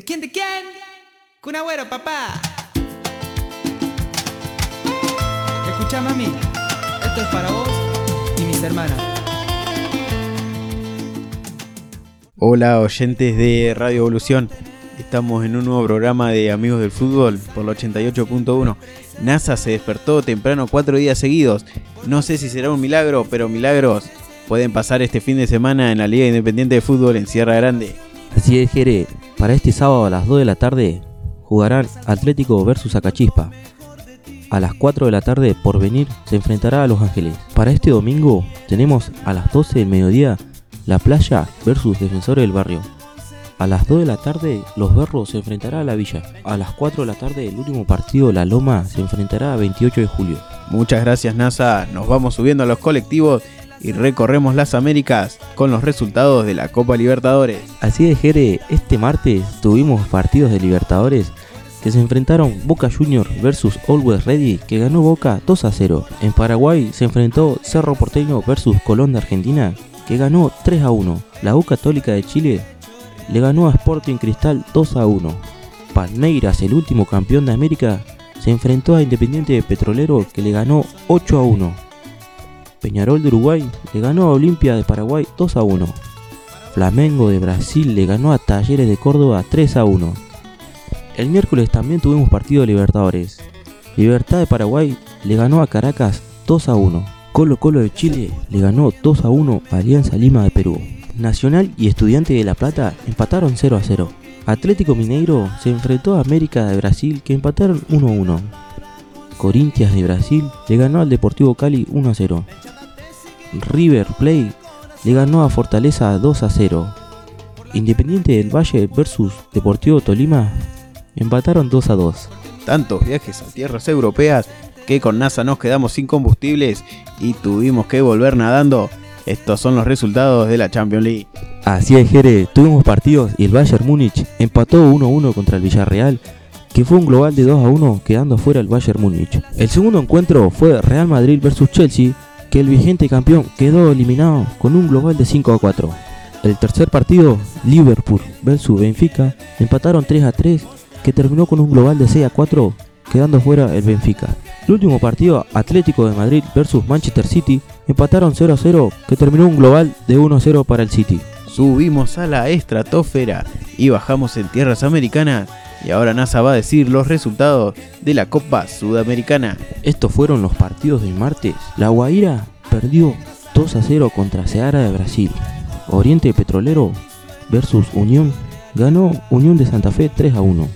¿De quién, de quién? Kun Agüero, papá. Escucha, mami. Esto es para vos y mis hermanas. Hola oyentes de Radio Evolución. Estamos en un nuevo programa de Amigos del Fútbol por la 88.1. NASA se despertó temprano cuatro días seguidos. No sé si será un milagro, pero milagros pueden pasar este fin de semana en la Liga Independiente de Fútbol en Sierra Grande. Así es, Jere. Para este sábado a las 2 de la tarde jugarán Atlético versus Acachispa. A las 4 de la tarde, por venir, se enfrentará a Los Ángeles. Para este domingo tenemos a las 12 del mediodía La Playa versus Defensores del Barrio. A las 2 de la tarde, Los Berros se enfrentará a La Villa. A las 4 de la tarde, el último partido, La Loma, se enfrentará a 28 de julio. Muchas gracias NASA. Nos vamos subiendo a los colectivos y recorremos las Américas con los resultados de la Copa Libertadores. Así de Jere, este martes tuvimos partidos de Libertadores que se enfrentaron Boca Junior versus Always Ready, que ganó Boca 2 a 0. En Paraguay se enfrentó Cerro Porteño versus Colón de Argentina, que ganó 3 a 1. La U Católica de Chile le ganó a Sporting Cristal 2 a 1. Palmeiras, el último campeón de América, se enfrentó a Independiente Petrolero que le ganó 8 a 1. Peñarol de Uruguay le ganó a Olimpia de Paraguay 2 a 1. Flamengo de Brasil le ganó a Talleres de Córdoba 3 a 1. El miércoles también tuvimos partido de Libertadores. Libertad de Paraguay le ganó a Caracas 2 a 1. Colo Colo de Chile le ganó 2 a 1 a Alianza Lima de Perú. Nacional y Estudiante de La Plata empataron 0 a 0. Atlético Mineiro se enfrentó a América de Brasil que empataron 1 a 1. Corinthians de Brasil le ganó al Deportivo Cali 1 a 0. River Plate le ganó a Fortaleza 2 a 0. Independiente del Valle versus Deportivo Tolima empataron 2 a 2. Tantos viajes a tierras europeas que con NASA nos quedamos sin combustibles y tuvimos que volver nadando. Estos son los resultados de la Champions League. Así es, Jere, tuvimos partidos y el Bayern Múnich empató 1-1 contra el Villarreal que fue un global de 2 a 1 quedando fuera el Bayern Múnich. El segundo encuentro fue Real Madrid versus Chelsea, que el vigente campeón quedó eliminado con un global de 5 a 4. El tercer partido, Liverpool versus Benfica, empataron 3 a 3, que terminó con un global de 6 a 4, quedando fuera el Benfica. El último partido, Atlético de Madrid versus Manchester City, empataron 0 a 0, que terminó un global de 1 a 0 para el City. Subimos a la estratosfera y bajamos en tierras americanas y ahora NASA va a decir los resultados de la Copa Sudamericana. Estos fueron los partidos del martes. La Guaira perdió 2 a 0 contra Seara de Brasil. Oriente Petrolero versus Unión ganó Unión de Santa Fe 3 a 1.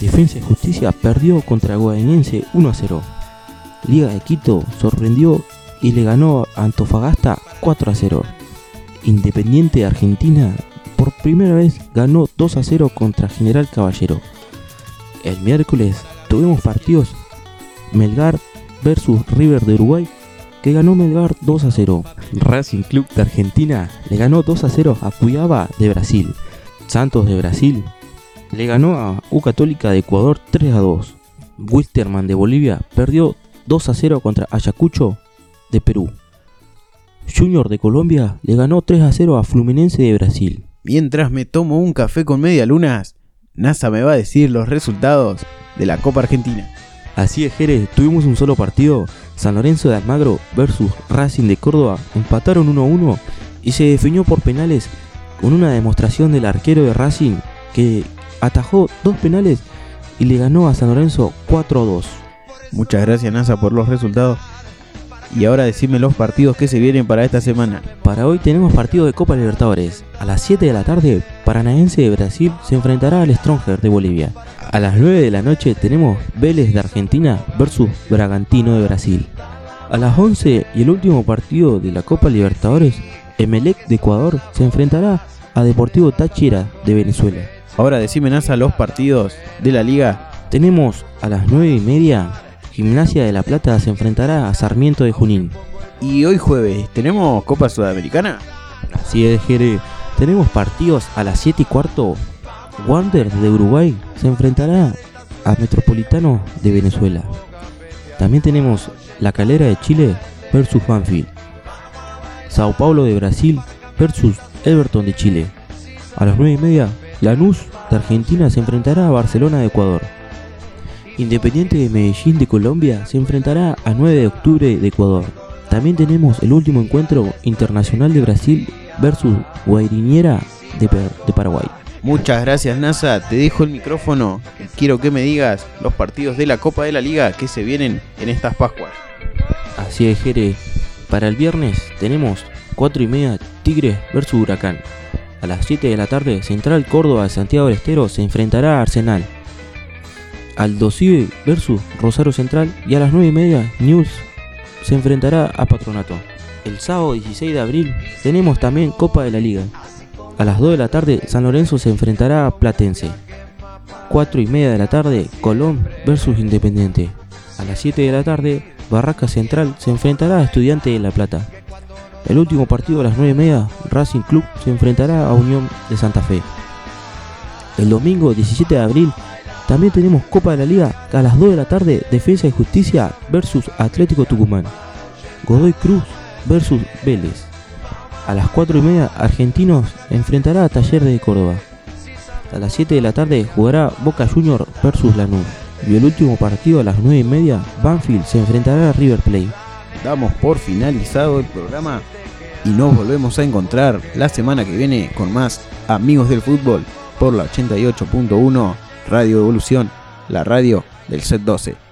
Defensa y Justicia perdió contra Guadañense 1 a 0. Liga de Quito sorprendió y le ganó a Antofagasta 4 a 0. Independiente de Argentina por primera vez ganó 2 a 0 contra General Caballero. El miércoles tuvimos partidos Melgar versus River de Uruguay que ganó Melgar 2 a 0. Racing Club de Argentina le ganó 2 a 0 a Cuyaba de Brasil. Santos de Brasil le ganó a U Católica de Ecuador 3 a 2. Wilstermann de Bolivia perdió 2 a 0 contra Ayacucho de Perú. Junior de Colombia le ganó 3 a 0 a Fluminense de Brasil. Mientras me tomo un café con media lunas, NASA me va a decir los resultados de la Copa Argentina. Así es, Jerez, tuvimos un solo partido. San Lorenzo de Almagro versus Racing de Córdoba empataron 1-1 y se definió por penales con una demostración del arquero de Racing que atajó dos penales y le ganó a San Lorenzo 4-2. Muchas gracias NASA por los resultados. Y ahora decime los partidos que se vienen para esta semana. Para hoy tenemos partido de Copa Libertadores. A las 7 de la tarde, Paranaense de Brasil se enfrentará al Stronger de Bolivia. A las 9 de la noche tenemos Vélez de Argentina versus Bragantino de Brasil. A las 11 y el último partido de la Copa Libertadores, Emelec de Ecuador se enfrentará a Deportivo Táchira de Venezuela. Ahora decime NASA los partidos de la liga. Tenemos a las 9 y media Gimnasia de La Plata se enfrentará a Sarmiento de Junín. Y hoy jueves, ¿tenemos Copa Sudamericana? Así es, Jere. Tenemos partidos a las 7 y cuarto. Wander de Uruguay se enfrentará a Metropolitano de Venezuela. También tenemos La Calera de Chile versus Banfield. Sao Paulo de Brasil versus Everton de Chile. A las 9 y media, Lanús de Argentina se enfrentará a Barcelona de Ecuador. Independiente de Medellín de Colombia se enfrentará a 9 de octubre de Ecuador. También tenemos el último encuentro internacional de Brasil versus Guairiniera de, de Paraguay. Muchas gracias NASA, te dejo el micrófono quiero que me digas los partidos de la Copa de la Liga que se vienen en estas Pascuas. Así es, Jere. Para el viernes tenemos 4 y media Tigres versus Huracán. A las 7 de la tarde, Central Córdoba de Santiago del Estero se enfrentará a Arsenal. Aldo Cibe versus Rosario Central y a las 9 y media News se enfrentará a Patronato. El sábado 16 de abril tenemos también Copa de la Liga. A las 2 de la tarde San Lorenzo se enfrentará a Platense. 4 y media de la tarde Colón versus Independiente. A las 7 de la tarde Barraca Central se enfrentará a Estudiante de La Plata. El último partido a las 9 y media Racing Club se enfrentará a Unión de Santa Fe. El domingo 17 de abril también tenemos Copa de la Liga a las 2 de la tarde Defensa y Justicia versus Atlético Tucumán. Godoy Cruz versus Vélez. A las 4 y media Argentinos enfrentará a Taller de Córdoba. A las 7 de la tarde jugará Boca Junior versus Lanús. Y el último partido a las 9 y media Banfield se enfrentará a River Plate. Damos por finalizado el programa y nos volvemos a encontrar la semana que viene con más amigos del fútbol por la 88.1 Radio Evolución, la radio del Set 12.